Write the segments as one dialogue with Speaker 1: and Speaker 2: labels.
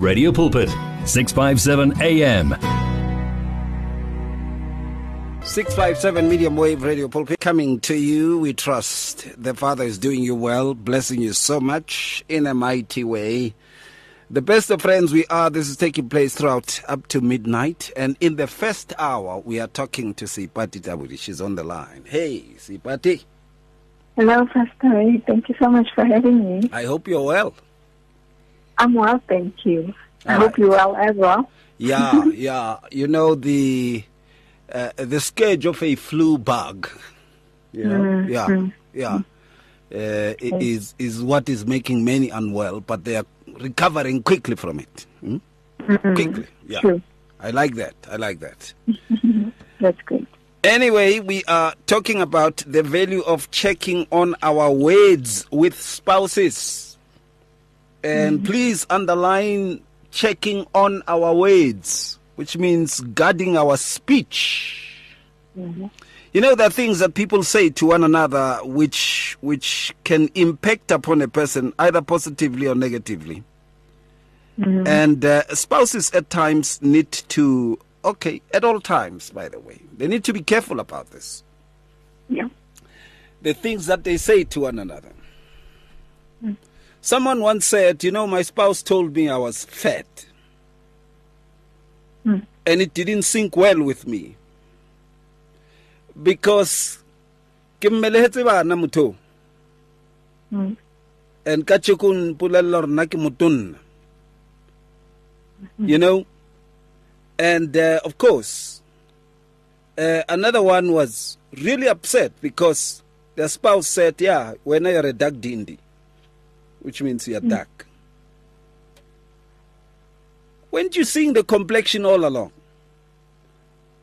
Speaker 1: Radio Pulpit, 657 AM.
Speaker 2: 657 medium wave radio pulpit coming to you. We trust the Father is doing you well, blessing you so much in a mighty way. The best of friends we are, this is taking place throughout up to midnight. And in the first hour, we are talking to Seipati Tabudi. She's on the line. Hey, Seipati.
Speaker 3: Hello, Pastor Ray. Thank you so much for having me.
Speaker 2: I hope you're well.
Speaker 3: I'm well, thank you. I
Speaker 2: All
Speaker 3: hope
Speaker 2: right.
Speaker 3: you're well as well.
Speaker 2: Yeah, yeah. You know, the uh, the scourge of a flu bug. You know? Yeah, yeah. Uh, i- is is what is making many unwell, but they are recovering quickly from it. Hmm? Quickly, yeah.
Speaker 3: True.
Speaker 2: I like that. I like that.
Speaker 3: That's great.
Speaker 2: Anyway, we are talking about the value of checking on our words with spouses. And mm-hmm. please underline checking on our words, which means guarding our speech. Mm-hmm. You know, there are things that people say to one another which which can impact upon a person either positively or negatively. Mm-hmm. And uh, spouses at times need to, okay, at all times, by the way, they need to be careful about this.
Speaker 3: Yeah.
Speaker 2: The things that they say to one another. Mm. Someone once said, You know, my spouse told me I was fat.
Speaker 3: Hmm.
Speaker 2: And it didn't sink well with me. Because ke mmelehetse bana motho
Speaker 3: Mm.
Speaker 2: and ka tšeko mpolella gore nna ke motonna you know and uh, of course uh, another one was really upset because the spouse said yeah when you're a dark dindi which means you're dark weren't you seeing the complexion all along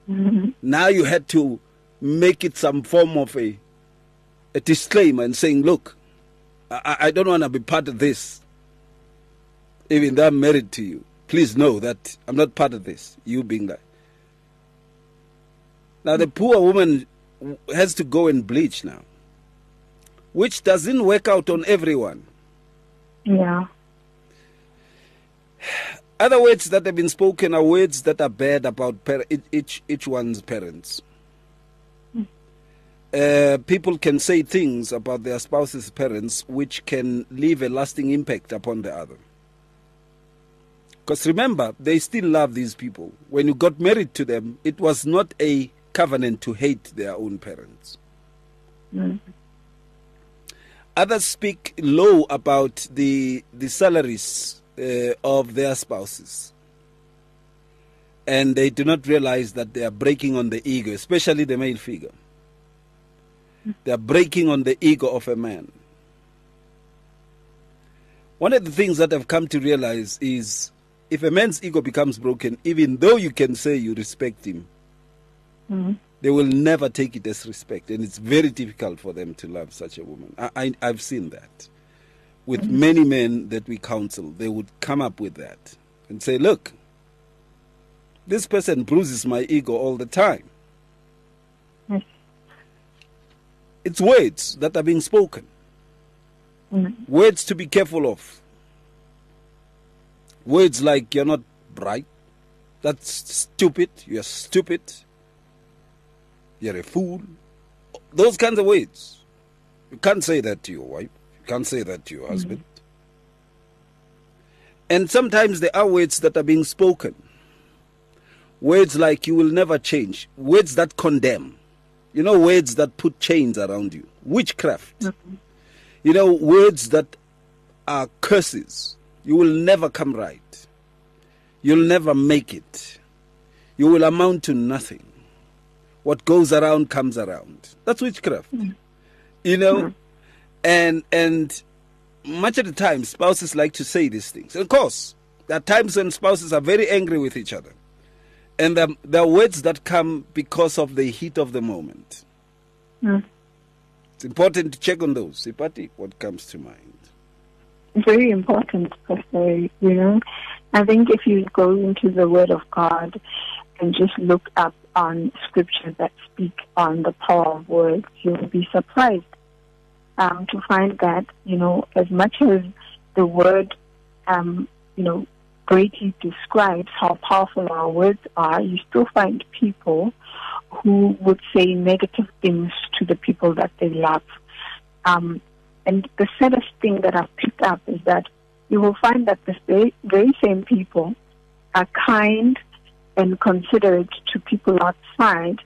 Speaker 3: Mhm.
Speaker 2: now you had to make it some form of a a disclaimer and saying, "Look, I, I don't want to be part of this. Even though I'm married to you, please know that I'm not part of this. You being that." Now the poor woman has to go and bleach now, which doesn't work out on everyone.
Speaker 3: Yeah.
Speaker 2: Other words that have been spoken are words that are bad about par- each- each one's parents. Uh, people can say things about their spouse's parents which can leave a lasting impact upon the other. Because remember, they still love these people. When you got married to them, it was not a covenant to hate their own parents.
Speaker 3: Mm.
Speaker 2: Others speak low about the the salaries uh, of their spouses, and they do not realize that they are breaking on the ego, especially the male figure. They are breaking on the ego of a man. One of the things that I've come to realize is if a man's ego becomes broken, even though you can say you respect him,
Speaker 3: Mm.
Speaker 2: They will never take it as respect, and it's very difficult for them to love such a woman. I, I, I've seen that with many men that we counsel. They would come up with that and say, "Look, this person bruises my ego all the time."
Speaker 3: Yes.
Speaker 2: It's words that are being spoken,
Speaker 3: Mm.
Speaker 2: words to be careful of. Words like "You're not bright," "That's stupid," "You're stupid," "You're a fool." Those kinds of words. You can't say that to your wife. You can't say that to your mm-hmm. husband. And sometimes there are words that are being spoken. Words like you will never change. Words that condemn. You know, words that put chains around you. Witchcraft. Mm-hmm. You know, words that are curses. You will never come right. You'll never make it. You will amount to nothing. What goes around comes around. That's witchcraft. You know? And and much of the time spouses like to say these things. Of course, there are times when spouses are very angry with each other. And there, there are words that come because of the heat of the moment.
Speaker 3: Mm.
Speaker 2: It's important to check on those. Seipati, what comes to mind?
Speaker 3: Very important, Pastor. You know, I think if you go into the Word of God and just look up on scriptures that speak on the power of words, you'll be surprised um, to find that you know as much as the word, um, you know, greatly describes how powerful our words are, you still find people who would say negative things to the people that they love. Um, and the saddest thing that I've picked up is that you will find that the very, very same people are kind and considerate to people outside.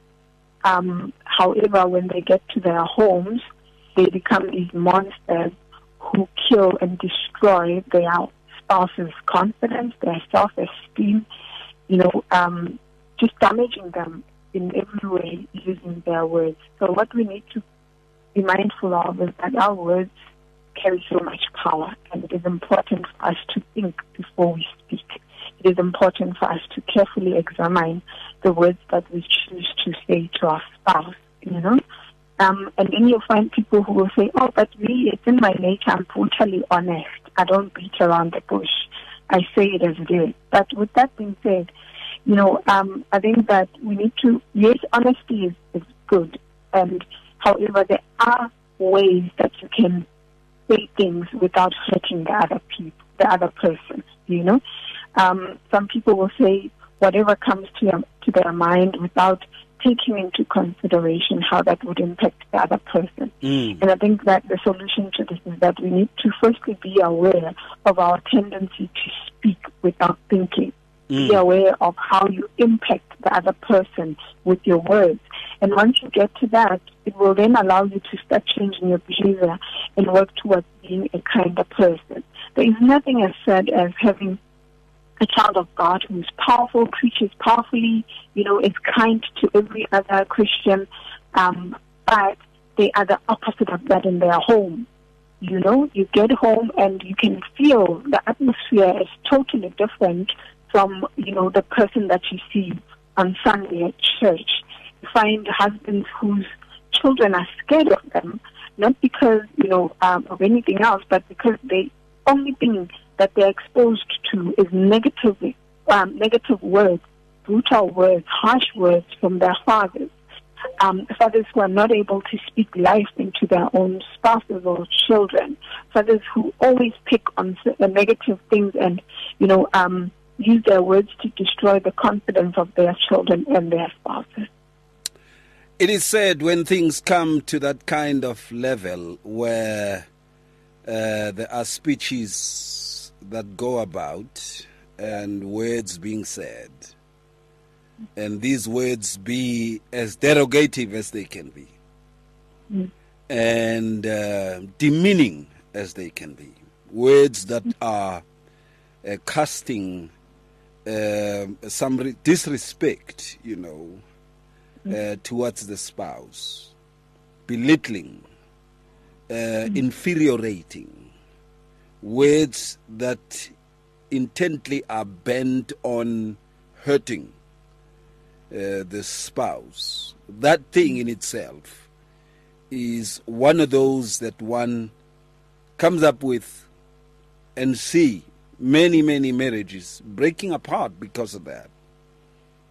Speaker 3: Um, however, when they get to their homes, they become these monsters who kill and destroy their spouse's confidence, their self-esteem, you know, um, just damaging them in every way using their words. So what we need to be mindful of is that our words carry so much power, and it is important for us to think before we speak. It is important for us to carefully examine the words that we choose to say to our spouse, you know. Um, and then you'll find people who will say, oh, but me, it's in my nature, I'm brutally honest. I don't beat around the bush. I say it as it is. But with that being said, you know, um, I think that we need to, yes, honesty is, is good. And however, there are ways that you can say things without hurting the other people, the other person, you know. Um, some people will say whatever comes to, your, to their mind without taking into consideration how that would impact the other person.
Speaker 2: Mm.
Speaker 3: And I think that the solution to this is that we need to firstly be aware of our tendency to speak without thinking be
Speaker 2: Mm.
Speaker 3: aware of how you impact the other person with your words. And once you get to that, it will then allow you to start changing your behavior and work towards being a kinder person. There is nothing as sad as having a child of God who's powerful, preaches powerfully, you know, is kind to every other Christian, um, but they are the opposite of that in their home. You know, you get home and you can feel the atmosphere is totally different from, you know, the person that you see on Sunday at church. You find husbands whose children are scared of them, not because, you know, um, of anything else, but because they only thing that they're exposed to is negative, um, negative words, brutal words, harsh words from their fathers. Um, fathers who are not able to speak life into their own spouses or children. Fathers who always pick on s- uh, negative things and, you know, um, use their words to destroy the confidence of their children and their spouses.
Speaker 2: It is said when things come to that kind of level where uh, there are speeches that go about and words being said, and these words be as derogative as they can be, and uh, demeaning as they can be, words that are uh, casting um some re- disrespect, you know, uh, towards the spouse, belittling, uh, infuriating, words that intently are bent on hurting uh, the spouse. That thing in itself is one of those that one comes up with and see many, many marriages breaking apart because of that.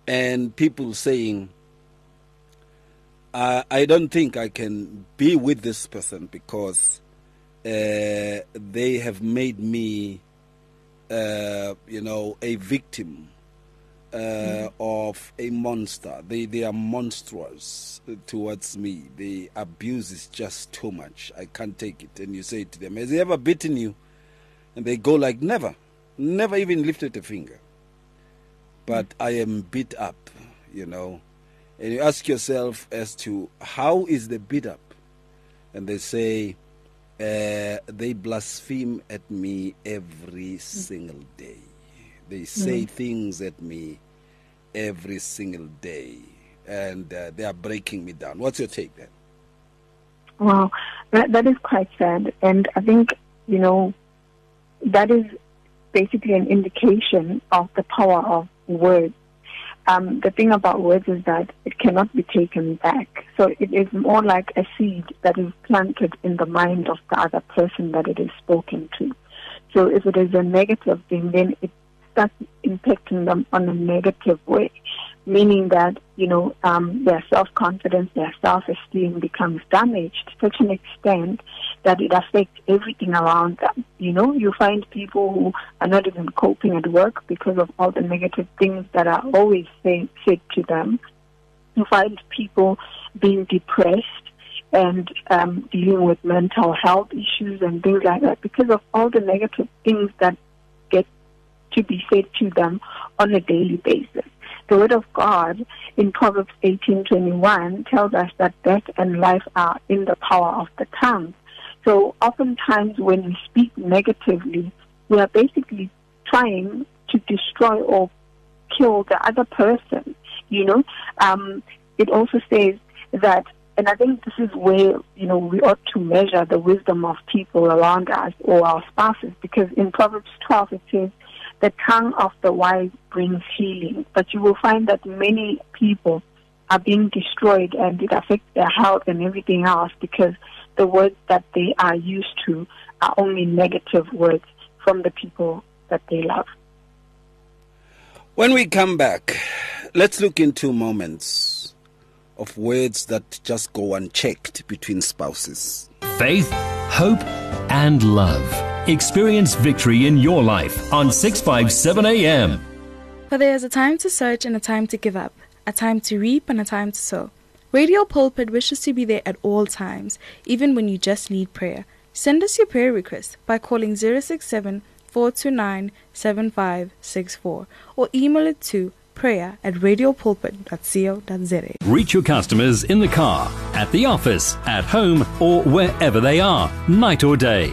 Speaker 2: And people saying, I, I don't think I can be with this person because uh, they have made me, uh, you know, a victim uh, of a monster. They they are monstrous towards me. The abuse is just too much. I can't take it. And you say to them, "Has he ever beaten you?" And they go like, "Never, never even lifted a finger." But I am beat up, you know. And you ask yourself as to how is the beat up, and they say uh, they blaspheme at me every single day. They say things at me every single day, and uh, they are breaking me down. What's your take then?
Speaker 3: Wow, that, that is quite sad. And I think, you know, that is basically an indication of the power of words. Um, the thing about words is that it cannot be taken back. So it is more like a seed that is planted in the mind of the other person that it is spoken to. So if it is a negative thing, then it starts impacting them on a negative way. Meaning that, you know, um, their self-confidence, their self-esteem becomes damaged to such an extent that it affects everything around them. You know, you find people who are not even coping at work because of all the negative things that are always say, said to them. You find people being depressed and um, dealing with mental health issues and things like that because of all the negative things that get to be said to them on a daily basis. The Word of God in Proverbs 18:21 tells us that death and life are in the power of the tongue. So oftentimes when we speak negatively, we are basically trying to destroy or kill the other person. You know, um, it also says that and I think this is where, you know, we ought to measure the wisdom of people around us or our spouses because in Proverbs 12 it says, the tongue of the wise brings healing. But you will find that many people are being destroyed and it affects their health and everything else because the words that they are used to are only negative words from the people that they love.
Speaker 2: When we come back, let's look into moments of words that just go unchecked between spouses.
Speaker 1: Faith, hope, and love. Experience victory in your life on 657 AM.
Speaker 4: For there is a time to search and a time to give up, a time to reap and a time to sow. Radio Pulpit wishes to be there at all times, even when you just need prayer. Send us your prayer request by calling 067 429 7564 or email it to prayer at radiopulpit.co.za.
Speaker 1: Reach your customers in the car, at the office, at home, or wherever they are, night or day.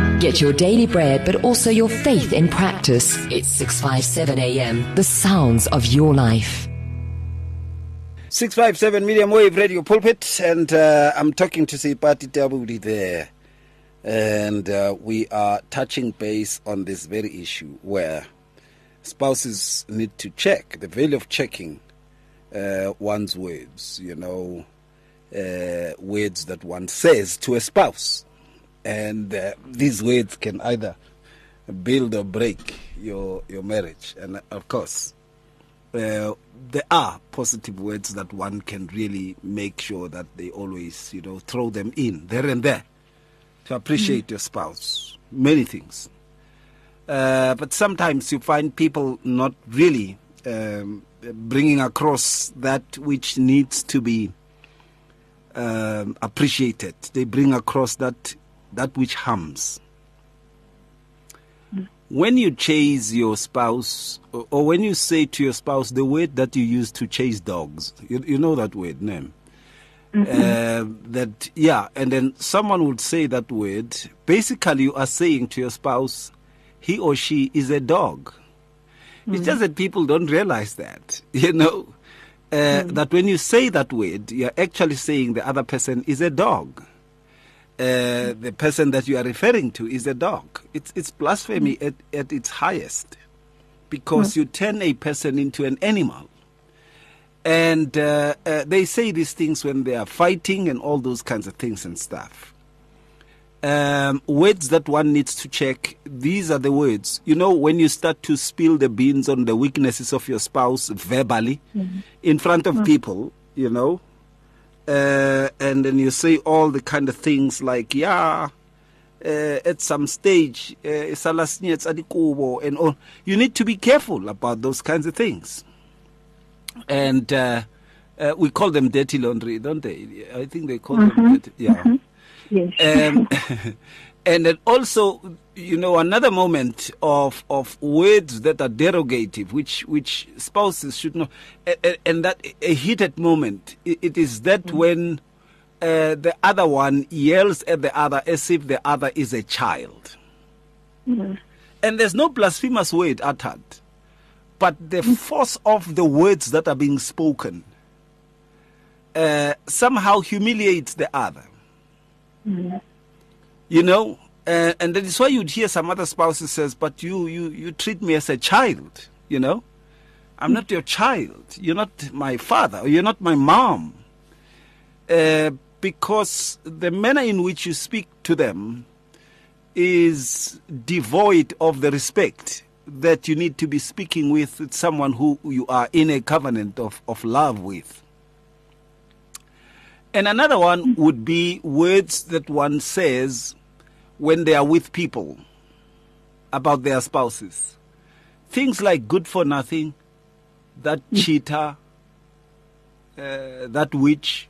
Speaker 5: Get your daily bread, but also your faith in practice. It's 657 AM, the sounds of your life.
Speaker 2: 657 medium wave radio pulpit, and uh, I'm talking to Seipati Tabudi there. And uh, we are touching base on this very issue where spouses need to check the value of checking uh, one's words, you know, uh, words that one says to a spouse and uh, these words can either build or break your your marriage. And of course uh, there are positive words that one can really make sure that they always you know throw them in there and there to appreciate mm. your spouse. Many things. Uh, but sometimes you find people not really um, bringing across that which needs to be um, appreciated. They bring across that that which harms. When you chase your spouse, or, or, when you say to your spouse the word that you use to chase dogs, you, you know that word, name. Mm-hmm. Uh, that yeah, and then someone would say that word. Basically, you are saying to your spouse, he or she is a dog. Mm-hmm. It's just that people don't realize that, you know, uh, mm-hmm. that when you say that word, you're actually saying the other person is a dog. Uh, the person that you are referring to is a dog. It's, it's blasphemy mm. at, at its highest because mm. you turn a person into an animal. And uh, uh, they say these things when they are fighting and all those kinds of things and stuff. Um, words that one needs to check, these are the words. You know, when you start to spill the beans on the weaknesses of your spouse verbally mm-hmm. in front of mm-hmm. people, you know, uh, and then you say all the kind of things like, yeah, uh, at some stage, uh, and all. You need to be careful about those kinds of things. And uh, uh, we call them dirty laundry, don't they? I think they call mm-hmm. them dirty, yeah. Mm-hmm. Yes. Um, and then also you know another moment of of words that are derogative which which spouses should know and, and that a heated moment it is that mm-hmm. when uh, the other one yells at the other as if the other is a child mm-hmm. and there's no blasphemous word uttered but the mm-hmm. force of the words that are being spoken uh, somehow humiliates the other. You know, uh, and that is why you'd hear some other spouses says, "But you, you, you treat me as a child." You know, I'm not your child. You're not my father. You're not my mom. Uh, because the manner in which you speak to them is devoid of the respect that you need to be speaking with someone who you are in a covenant of, of love with. And another one would be words that one says when they are with people about their spouses. Things like good for nothing, that cheater, uh, that witch.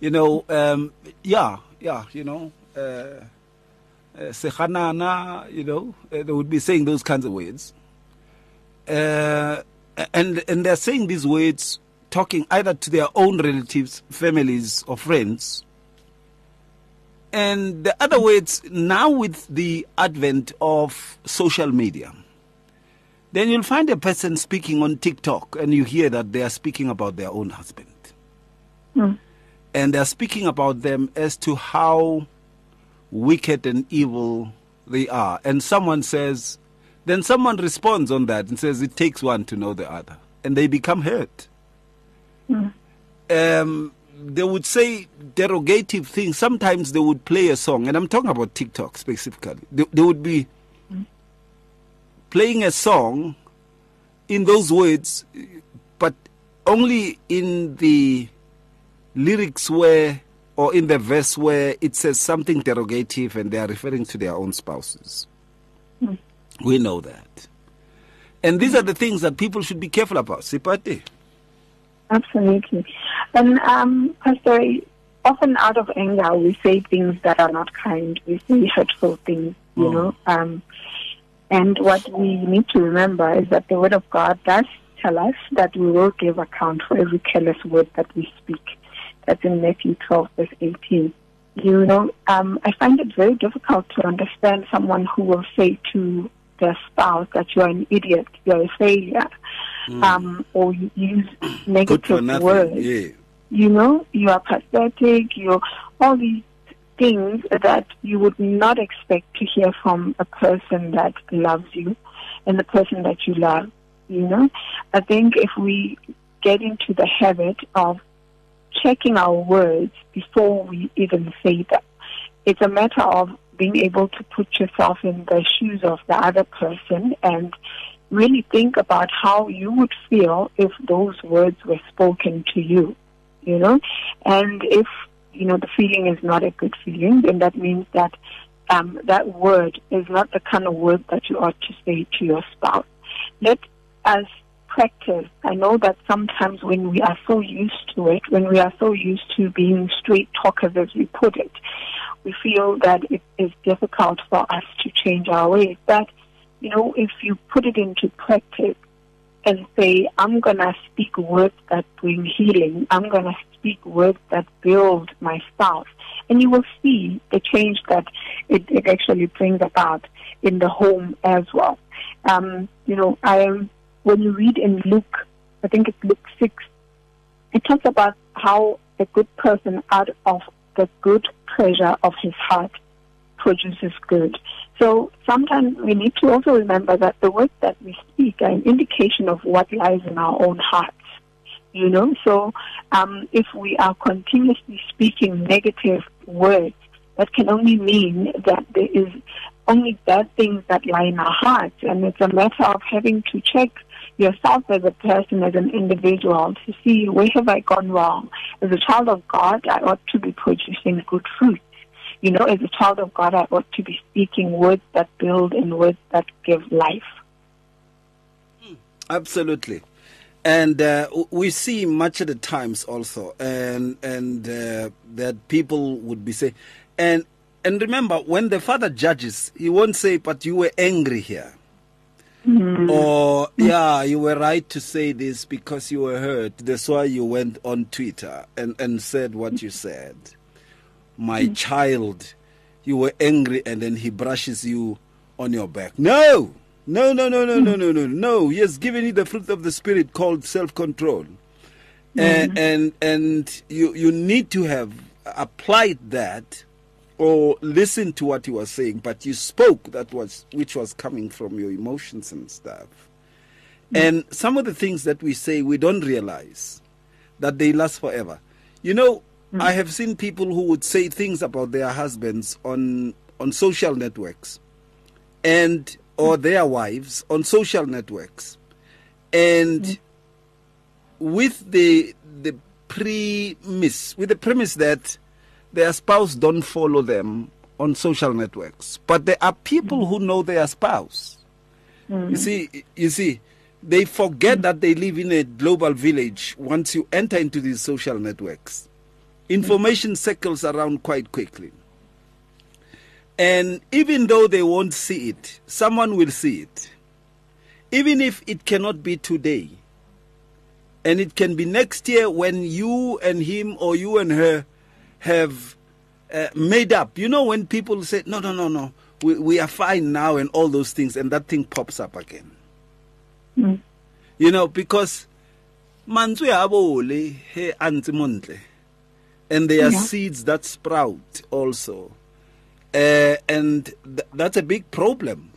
Speaker 2: You know, um, yeah, yeah, you know, uh, uh, you know, uh, they would be saying those kinds of words. Uh, and, and they're saying these words talking either to their own relatives, families, or friends. And the other words, now with the advent of social media, then you'll find a person speaking on TikTok and you hear that they are speaking about their own husband. And they're speaking about them as to how wicked and evil they are. And someone says, then someone responds on that and says, it takes one to know the other. And they become hurt. Um, they would say derogative things. Sometimes they would play a song, and I'm talking about TikTok specifically. They, they would be playing a song in those words, but only in the lyrics where, or in the verse where it says something derogative and they are referring to their own spouses. Hmm. We know that. And these are the things that people should be careful about. Seipati.
Speaker 3: Absolutely. And um, Pastor, often out of anger, we say things that are not kind. We say hurtful things, you
Speaker 2: Mm.
Speaker 3: know. Um, and what we need to remember is that the Word of God does tell us that we will give account for every careless word that we speak. That's in Matthew 12, verse 18. You know, um, I find it very difficult to understand someone who will say to their spouse that you're an idiot, you're a failure, um, or you use negative words
Speaker 2: Yeah.
Speaker 3: you know, you are pathetic, you're all these things that you would not expect to hear from a person that loves you and the person that you love, you know. I think if we get into the habit of checking our words before we even say them, it's a matter of being able to put yourself in the shoes of the other person and really think about how you would feel if those words were spoken to you you know? And if you know the feeling is not a good feeling then that means that um, that word is not the kind of word that you ought to say to your spouse. Let us practice. I know that sometimes when we are so used to it when we are so used to being straight talkers as we put it we feel that it is difficult for us to change our ways. But you know if you put it into practice and say, I'm going to speak words that bring healing. I'm going to speak words that build my spouse. And you will see the change that it, it actually brings about in the home as well. Um, you know, I when you read in Luke, I think it's Luke 6, it talks about how a good person out of the good treasure of his heart produces good. So sometimes we need to also remember that the words that we speak are an indication of what lies in our own hearts. You know, so um, if we are continuously speaking negative words, that can only mean that there is only bad things that lie in our hearts, and it's a matter of having to check yourself as a person, as an individual, to see where have I gone wrong. As a child of God, I ought to be producing good fruit you know, as a child of God, I ought to be speaking words that build and words that give life.
Speaker 2: Absolutely. And uh, we see much of the times also, and and uh, that people would be saying, and and remember when the father judges, he won't say, "But you were angry here," or "Yeah, you were right to say this because you were hurt. That's why you went on Twitter and and said what you said." my hmm. child, you were angry and then he brushes you on your back. No! No, no, no, no, hmm. no, no, no, no. He has given you the fruit of the Spirit called self control. Mm. And, and, and you, you need to have applied that or listened to what he was saying, but you spoke that was, which was coming from your emotions and stuff. Mm. And some of the things that we say, we don't realize that they last forever. You know, Hmm. I have seen people who would say things about their husbands on on social networks and or hmm. their wives on social networks. And hmm. with the the premise with the premise that their spouse don't follow them on social networks but there are people who know their spouse. You see you see they forget that they live in a global village once you enter into these social networks information circles around quite quickly. And even though they won't see it someone will see it. Even if it cannot be today and it can be next year when you and him or you and her have uh, made up. You know, when people say, no, no, no, no, we, we are fine now and all those things, and that thing pops up again. You know, because mantswe a bole he montle and there are
Speaker 3: Yeah.
Speaker 2: seeds that sprout also. Uh, and th- that's a big problem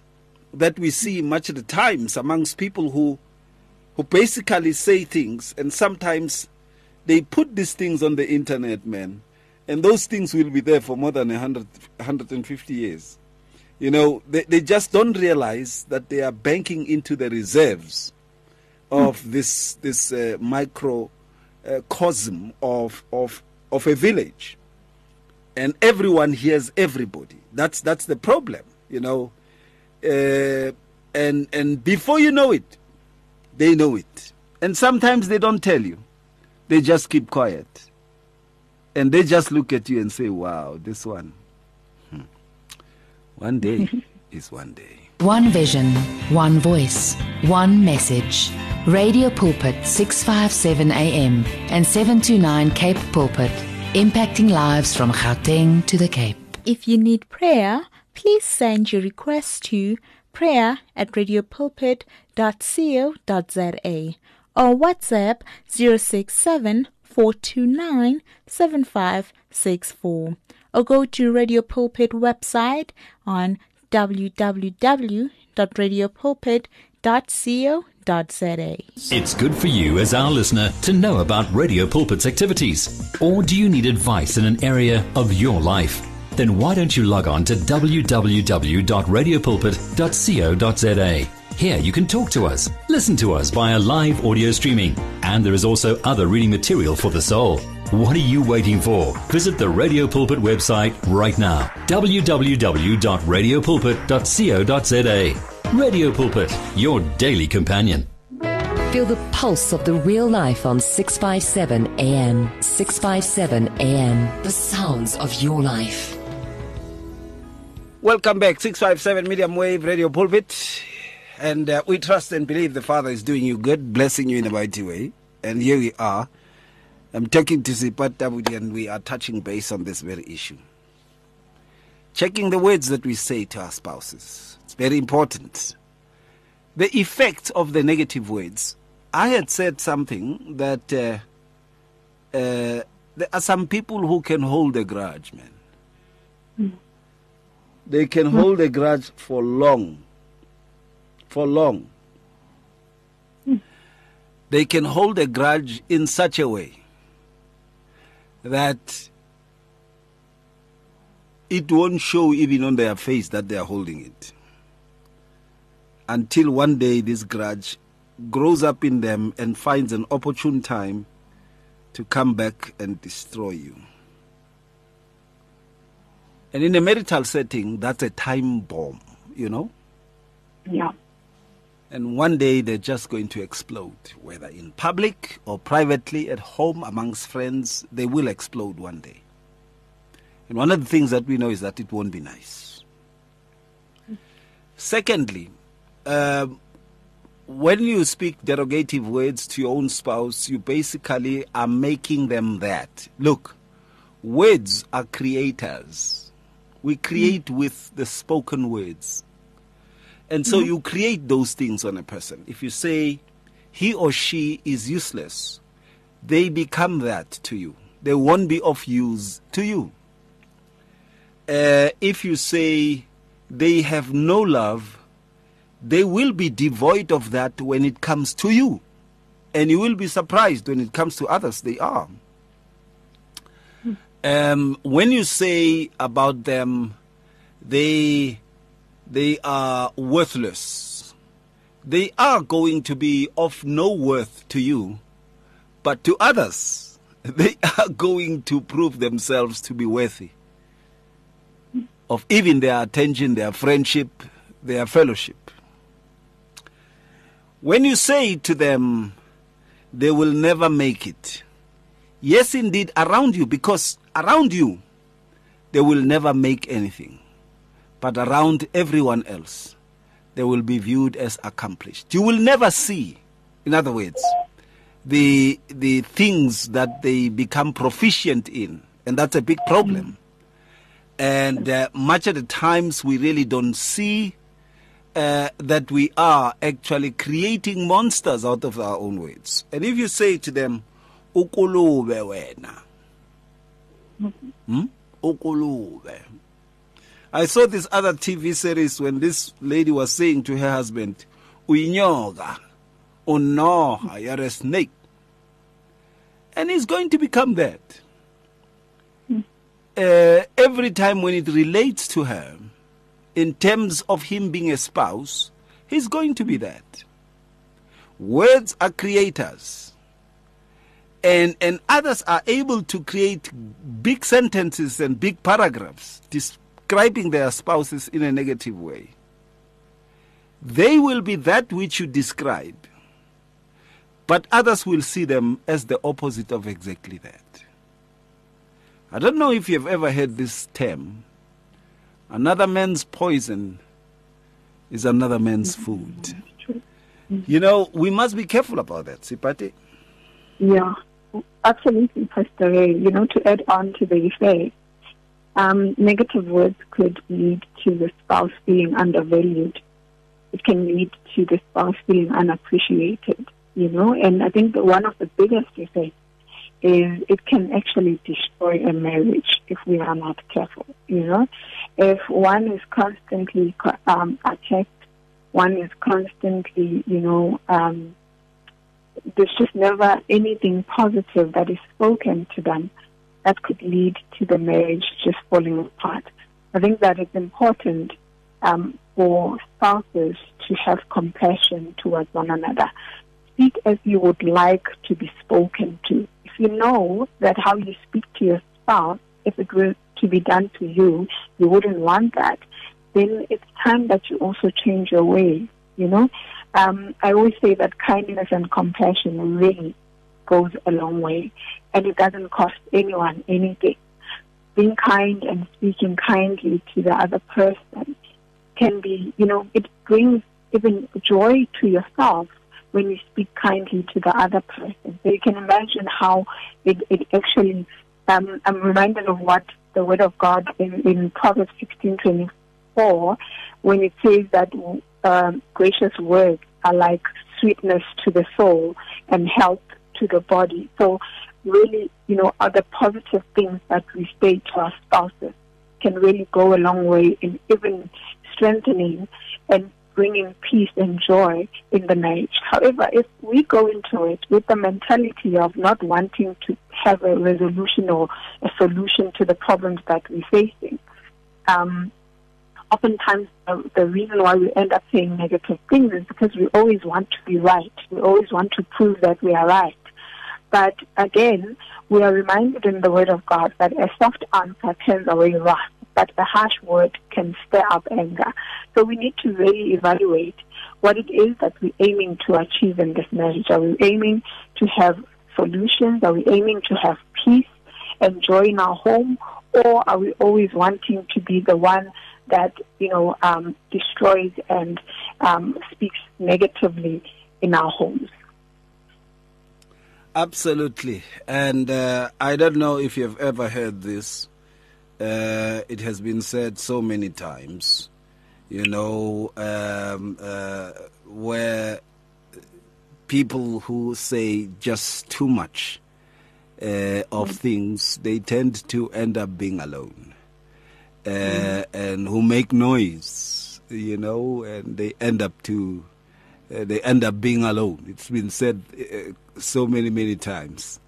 Speaker 2: that we see much of the times amongst people who who basically say things and sometimes they put these things on the internet man and those things will be there for more than 100 150 years you know they, they just don't realize that they are banking into the reserves of this this uh, micro uh, of of of a village and everyone hears everybody. That's that's the problem you know. Uh, and and before you know it they know it. And sometimes they don't tell you. They just keep quiet. And they just look at you and say wow this one hmm. one day is one day
Speaker 5: One vision, one voice, one message. Radio Pulpit 657 AM and 729 Cape Pulpit, impacting lives from Gauteng to the Cape.
Speaker 6: If you need prayer, please send your request to prayer at radiopulpit.co.za or WhatsApp 067 429 7564 or go to Radio Pulpit website on www.radiopulpit.co.za.
Speaker 1: It's good for you as our listener to know about Radio Pulpit's activities. Or do you need advice in an area of your life? Then why don't you log on to www.radiopulpit.co.za? Here you can talk to us, listen to us via live audio streaming, and there is also other reading material for the soul. What are you waiting for? Visit the Radio Pulpit website right now www.radiopulpit.co.za. Radio Pulpit, your daily companion.
Speaker 5: Feel the pulse of the real life on 657 AM. 657 AM. The sounds of your life.
Speaker 2: Welcome back, 657 Medium Wave Radio Pulpit. And uh, we trust and believe the Father is doing you good, blessing you in a mighty way. And here we are. I'm talking to Tabudi, and we are touching base on this very issue. Checking the words that we say to our spouses. It's very important. The effect of the negative words. I had said something that uh, uh, there are some people who can hold a grudge, man they can hold a grudge for long. For long. They can hold a grudge in such a way that it won't show even on their face that they are holding it. Until one day this grudge grows up in them and finds an opportune time to come back and destroy you. And in a marital setting, that's a time bomb, you know?
Speaker 3: Yeah.
Speaker 2: And one day they're just going to explode, whether in public or privately, at home, amongst friends, they will explode one day. And one of the things that we know is that it won't be nice. Secondly, um, when you speak derogative words to your own spouse, you basically are making them that. Look, words are creators. We create with the spoken words. And so you create those things on a person. If you say he or she is useless, they become that to you. They won't be of use to you. Uh, if you say they have no love, they will be devoid of that when it comes to you. And you will be surprised when it comes to others, they are. Um, when you say about them, they, they are worthless, they are going to be of no worth to you, but to others, they are going to prove themselves to be worthy of even their attention, their friendship, their fellowship. When you say to them, they will never make it. Yes, indeed, around you, because around you, they will never make anything. But around everyone else, they will be viewed as accomplished. You will never see, in other words, the, the things that they become proficient in. And that's a big problem. And uh, much of the times we really don't see uh, that we are actually creating monsters out of our own words. And if you say to them, Ukulube wena. Hmm? Ukulube. I saw this other TV series when this lady was saying to her husband, Uinyoga, unoha, you're a snake. And he's going to become that uh, every time when it relates to her, in terms of him being a spouse, he's going to be that. Words are creators. And, and others are able to create big sentences and big paragraphs describing their spouses in a negative way. They will be that which you describe, but others will see them as the opposite of exactly that. I don't know if you've ever heard this term. Another man's poison is another man's mm-hmm. food. Mm-hmm. You know, we must be careful about that, Seipati.
Speaker 3: Yeah, absolutely, Pastor Ray. You know, to add on to the effect, um, negative words could lead to the spouse being undervalued. It can lead to the spouse being unappreciated, you know, and I think that one of the biggest effects is it can actually destroy a marriage if we are not careful. You know, if one is constantly um, attacked, one is constantly, you know, um, there's just never anything positive that is spoken to them that could lead to the marriage just falling apart. I think that it's important um, for spouses to have compassion towards one another. Speak as you would like to be spoken to If you know that how you speak to your spouse, if it were to be done to you, you wouldn't want that, then it's time that you also change your way, you know. Um, I always say that kindness and compassion really goes a long way, and it doesn't cost anyone anything. Being kind and speaking kindly to the other person can be, you know, it brings even joy to yourself when you speak kindly to the other person. So you can imagine how it, it actually, um, I'm reminded of what the Word of God in, in Proverbs 16:24, when it says that um, gracious words are like sweetness to the soul and health to the body. So really, you know, are the positive things that we say to our spouses can really go a long way in even strengthening and bringing peace and joy in the marriage. However, if we go into it with the mentality of not wanting to have a resolution or a solution to the problems that we're facing, um, oftentimes the, the reason why we end up saying negative things is because we always want to be right. We always want to prove that we are right. But again, we are reminded in the Word of God that a soft answer turns away wrath but a harsh word can stir up anger. So we need to really evaluate what it is that we're aiming to achieve in this marriage. Are we aiming to have solutions? Are we aiming to have peace and joy in our home? Or are we always wanting to be the one that, you know, um, destroys and um, speaks negatively in our homes?
Speaker 2: Absolutely. And uh, I don't know if you've ever heard this uh, it has been said so many times, you know, um, uh, where people who say just too much uh, of things, they tend to end up being alone. Uh, and who make noise, you know, and they end up to uh, they end up being alone. It's been said uh, so many many times.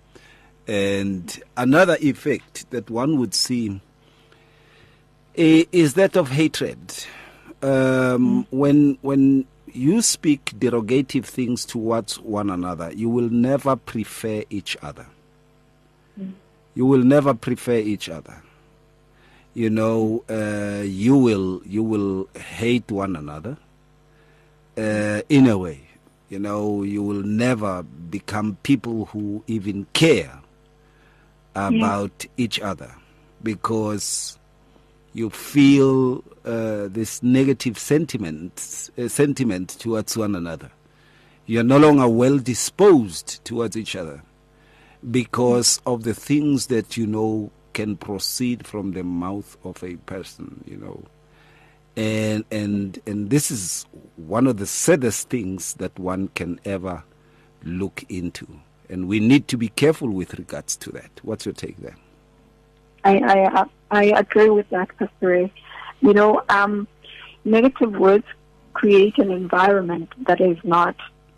Speaker 2: And another effect that one would see is that of hatred. Um, When when you speak derogative things towards one another, you will never prefer each other. You will never prefer each other you know uh, you will you will hate one another uh, in a way. You know you will never become people who even care about each other because you feel uh, this negative sentiment uh, sentiment towards one another. You are no longer well disposed towards each other because of the things that you know can proceed from the mouth of a person, you know. And and and this is one of the saddest things that one can ever look into. And we need to be careful with regards to that. What's your take there?
Speaker 3: I, I I agree with that, Pastor. You know, um, negative words create an environment that is not,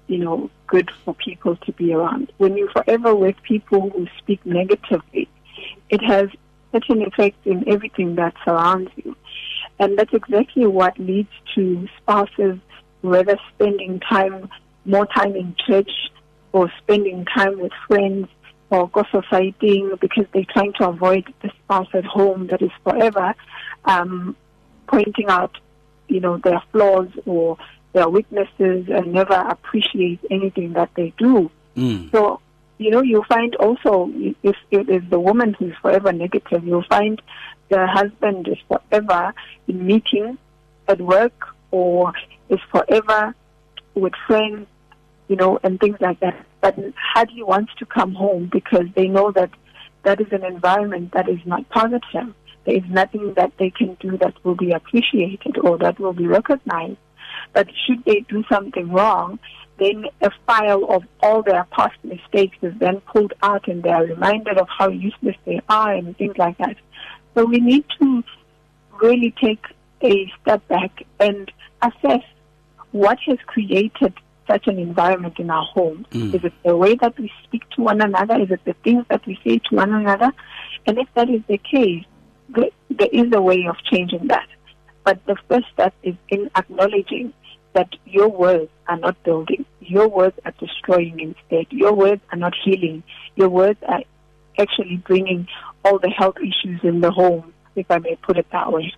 Speaker 3: you know, good for people to be around. When you're forever with people who speak negatively, it has such an effect in everything that surrounds you. And that's exactly what leads to spouses rather spending time, more time in church or spending time with friends or gossiping because they're trying to avoid the spouse at home that is forever um, pointing out, you know, their flaws or their weaknesses and never appreciate anything that they do. So, you know, you find also if it is the woman who's forever negative, you'll find the husband is forever in meetings at work or is forever with friends, you know, and things like that. But hardly wants to come home because they know that that is an environment that is not positive. There is nothing that they can do that will be appreciated or that will be recognized. But should they do something wrong, then a file of all their past mistakes is then pulled out and they are reminded of how useless they are and things like that. So we need to really take a step back and assess what has created such an environment in our homes. Mm. Is it the way that we speak to one another? Is it the things that we say to one another? And if that is the case, there is a way of changing that. But the first step is in acknowledging that your words are not building. Your words are destroying instead. Your words are not healing. Your words are actually bringing all the health issues in the home, if I may put it that way.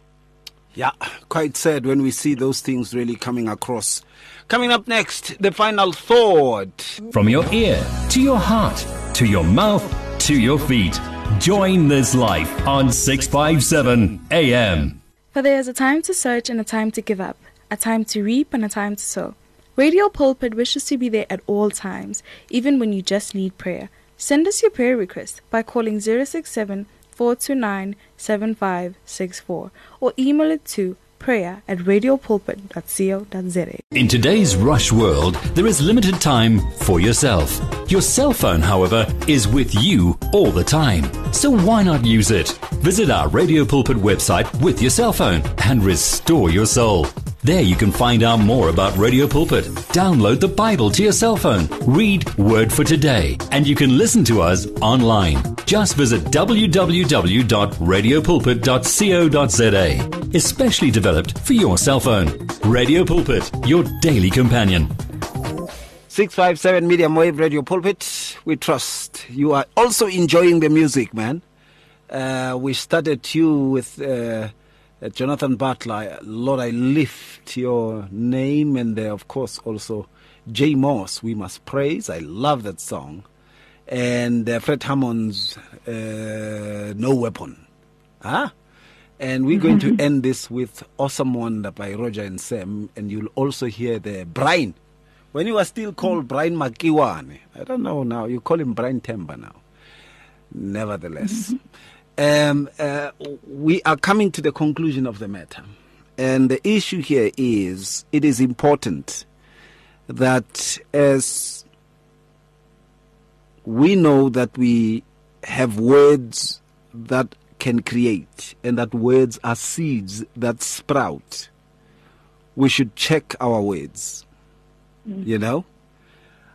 Speaker 2: Yeah, quite sad when we see those things really coming across. Coming up next, the final thought.
Speaker 1: From your ear to your heart to your mouth to your feet. Join this life on 657 AM.
Speaker 4: For there is a time to search and a time to give up, a time to reap and a time to sow. Radio Pulpit wishes to be there at all times, even when you just need prayer. Send us your prayer request by calling 067 429 7564 or email it to prayer at radiopulpit.co.za.
Speaker 1: In today's rush world, there is limited time for yourself. Your cell phone, however, is with you all the time. So why not use it? Visit our Radio Pulpit website with your cell phone and restore your soul. There you can find out more about Radio Pulpit. Download the Bible to your cell phone. Read Word for Today. And you can listen to us online. Just visit www.radiopulpit.co.za. Especially developed for your cell phone. Radio Pulpit, your daily companion.
Speaker 2: 657 Medium Wave Radio Pulpit. We trust you are also enjoying the music, man. Uh, we started you with uh, uh, Jonathan Butler. Lord, I lift your name, and uh, of course also J Moss. We must praise. I love that song. And uh, Fred Hammond's uh, No Weapon. Huh? And we're going to end this with Awesome Wonder by Roger and Sam. And you'll also hear the Brian. When he was still called Brian Makiwane. I don't know now. You call him Brian Temba now. Nevertheless. Um, uh, we are coming to the conclusion of the matter. And the issue here is it is important that as we know that we have words that can create and that words are seeds that sprout, we should check our words. Mm. You know?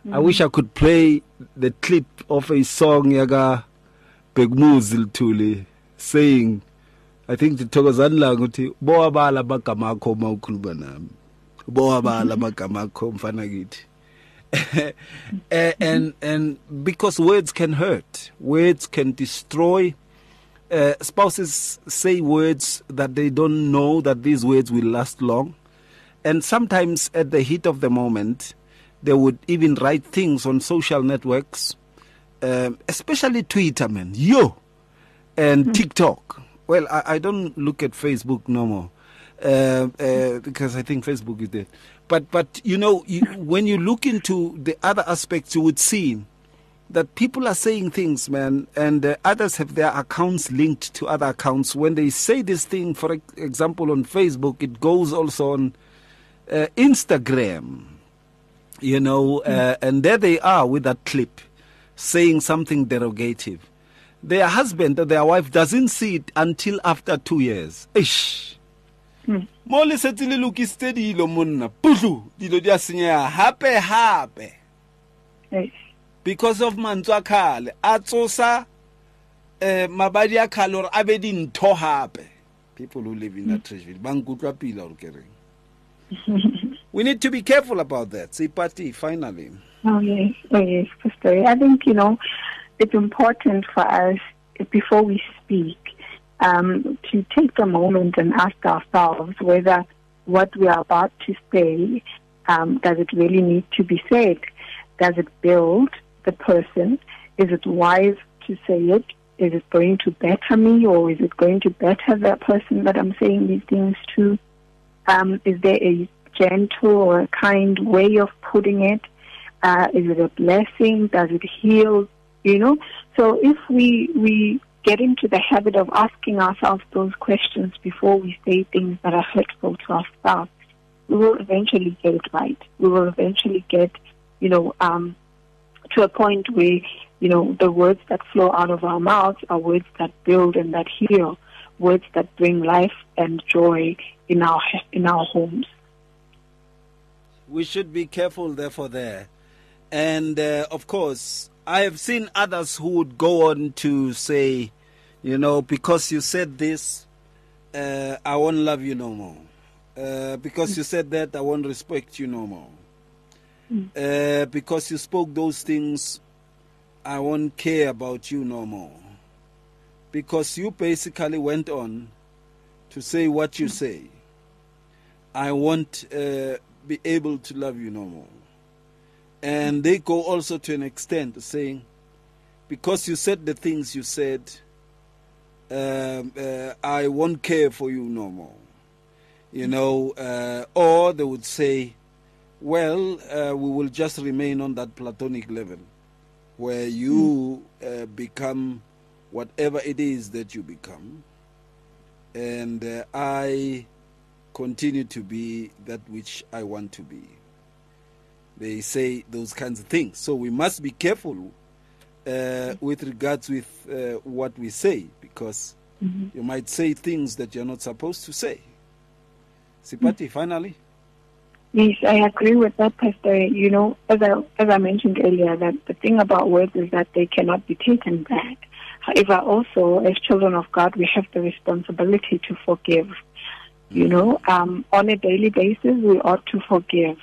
Speaker 2: Mm. I wish I could play the clip of a song yaga Begmuzil Tuli saying I think Thokozani la ukuthi bowabala amagama akho mawukhuluma nami. Bowabala amagama akho mfana kithi. and and because words can hurt, words can destroy. Uh, spouses say words that they don't know that these words will last long, and sometimes at the heat of the moment, they would even write things on social networks, um, especially Twitter, man, yo, and mm-hmm. TikTok. Well, I, I, don't look at Facebook no more uh, uh, because I think Facebook is dead but but you know you, when you look into the other aspects you would see that people are saying things man and uh, others have their accounts linked to other accounts when they say this thing for example on facebook it goes also on uh, instagram you know uh, mm. and there they are with that clip saying something derogative. Their husband or their wife doesn't see it until after 2 years. Ish. Mm. mo le setse le lokisitse dilo monna. Putlu dilo di a senyega gape gape because of mantswe a khale. A tsosa um mabadi a khale gore a be dintho gape people who live in that treasury ba nkutlwa pila gore ke we need to be careful about that. Party finally
Speaker 3: oh yes oh yes pastor i think you know it's important for us before we speak um, to take a moment and ask ourselves whether what we are about to say um, does it really need to be said? Does it build the person? Is it wise to say it? Is it going to better me or is it going to better the person that I'm saying these things to? Um, is there a gentle or a kind way of putting it? Uh, is it a blessing? Does it heal? You know, so if we we get into the habit of asking ourselves those questions before we say things that are hurtful to ourselves, we will eventually get it right. We will eventually get, you know, um, to a point where, you know, the words that flow out of our mouths are words that build and that heal, words that bring life and joy in our in our homes.
Speaker 2: We should be careful, therefore, there, and uh, of course, I have seen others who would go on to say, you know, because you said this, uh, I won't love you no more. Uh, because you said that, I won't respect you no more. Uh, because you spoke those things, I won't care about you no more. Because you basically went on to say what you say, I won't uh, be able to love you no more. And they go also to an extent saying, because you said the things you said, um, uh, I won't care for you no more. You know, uh, or they would say, well, uh, we will just remain on that platonic level where you uh, become whatever it is that you become, and uh, I continue to be that which I want to be. They say those kinds of things. So we must be careful uh, with regards with uh, what we say because mm-hmm. you might say things that you're not supposed to say. Seipati, mm-hmm. finally.
Speaker 3: Yes, I agree with that, Pastor. You know, as I as I mentioned earlier, that the thing about words is that they cannot be taken back. However, also as children of God, we have the responsibility to forgive. You mm-hmm. know, um, on a daily basis, we ought to forgive.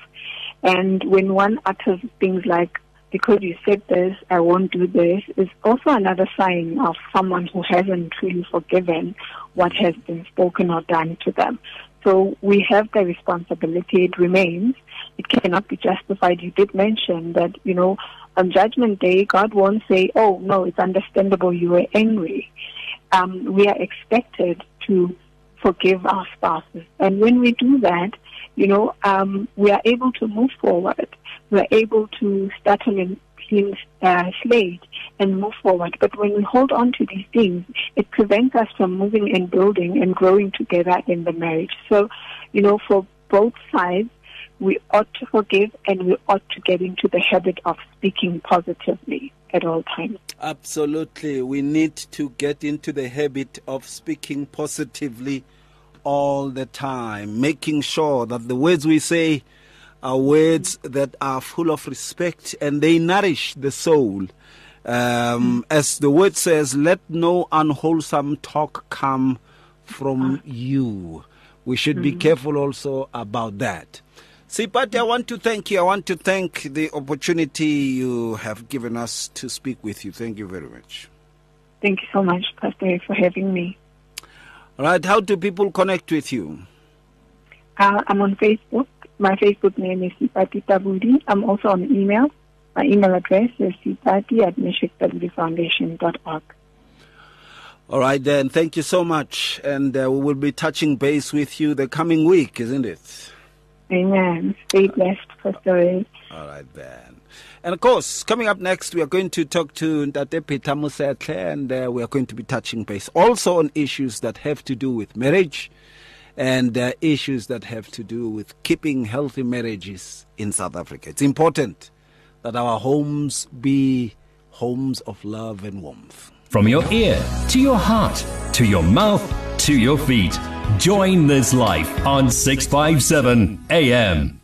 Speaker 3: And when one utters things like because you said this, I won't do this, is also another sign of someone who hasn't truly forgiven what has been spoken or done to them. So we have the responsibility, it remains. It cannot be justified. You did mention that, you know, on Judgment Day, God won't say, oh, no, it's understandable you were angry. Um, we are expected to forgive our spouses. And when we do that, you know, um, we are able to move forward we're able to start on a clean uh, slate and move forward. But when we hold on to these things, it prevents us from moving and building and growing together in the marriage. So, you know, for both sides, we ought to forgive and we ought to get into the habit of speaking positively at all times.
Speaker 2: Absolutely. We need to get into the habit of speaking positively all the time, making sure that the words we say are words that are full of respect and they nourish the soul. Um, as the word says, let no unwholesome talk come from you. We should be careful also about that. See, Seipati, I want to thank you. I want to thank the opportunity you have given us to speak with you. Thank you very much.
Speaker 3: Thank you so much, Pastor, for having me.
Speaker 2: All right, how do people connect with you?
Speaker 3: Uh, I'm on Facebook. My Facebook name is Seipati Tabudi. I'm also on email. My email address is seipati at meshektabudi.foundation.org.
Speaker 2: All right, then. Thank you so much. And uh, we will be touching base with you the coming week, isn't it?
Speaker 3: Amen. Stay blessed, Pastor.
Speaker 2: All right, then. And of course, coming up next, we are going to talk to Ntate Peter Musetle, and uh, we are going to be touching base also on issues that have to do with marriage and uh, issues that have to do with keeping healthy marriages in South Africa. It's important that our homes be homes of love and warmth.
Speaker 1: From your ear to your heart to your mouth to your feet. Join this life on 657 AM.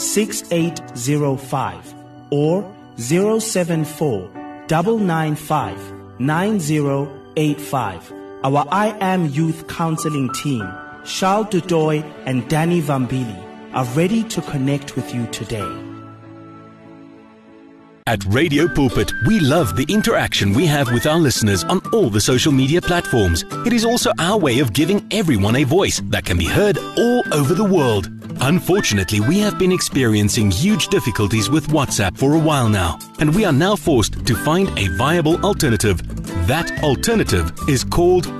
Speaker 7: 6805 or 074 995 9085. Our I Am Youth Counseling team, Charles Dudoy and Danny Vambili, are ready to connect with you today.
Speaker 8: At Radio Pulpit, we love the interaction we have with our listeners on all the social media platforms. It is also our way of giving everyone a voice that can be heard all over the world. Unfortunately, we have been experiencing huge difficulties with WhatsApp for a while now, and we are now forced to find a viable alternative. That alternative is called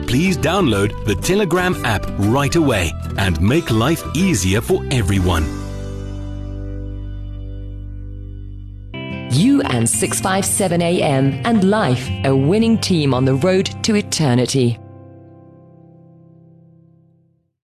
Speaker 8: Please download the Telegram app right away and make life easier for everyone.
Speaker 9: You and 657 AM and life, a winning team on the road to eternity.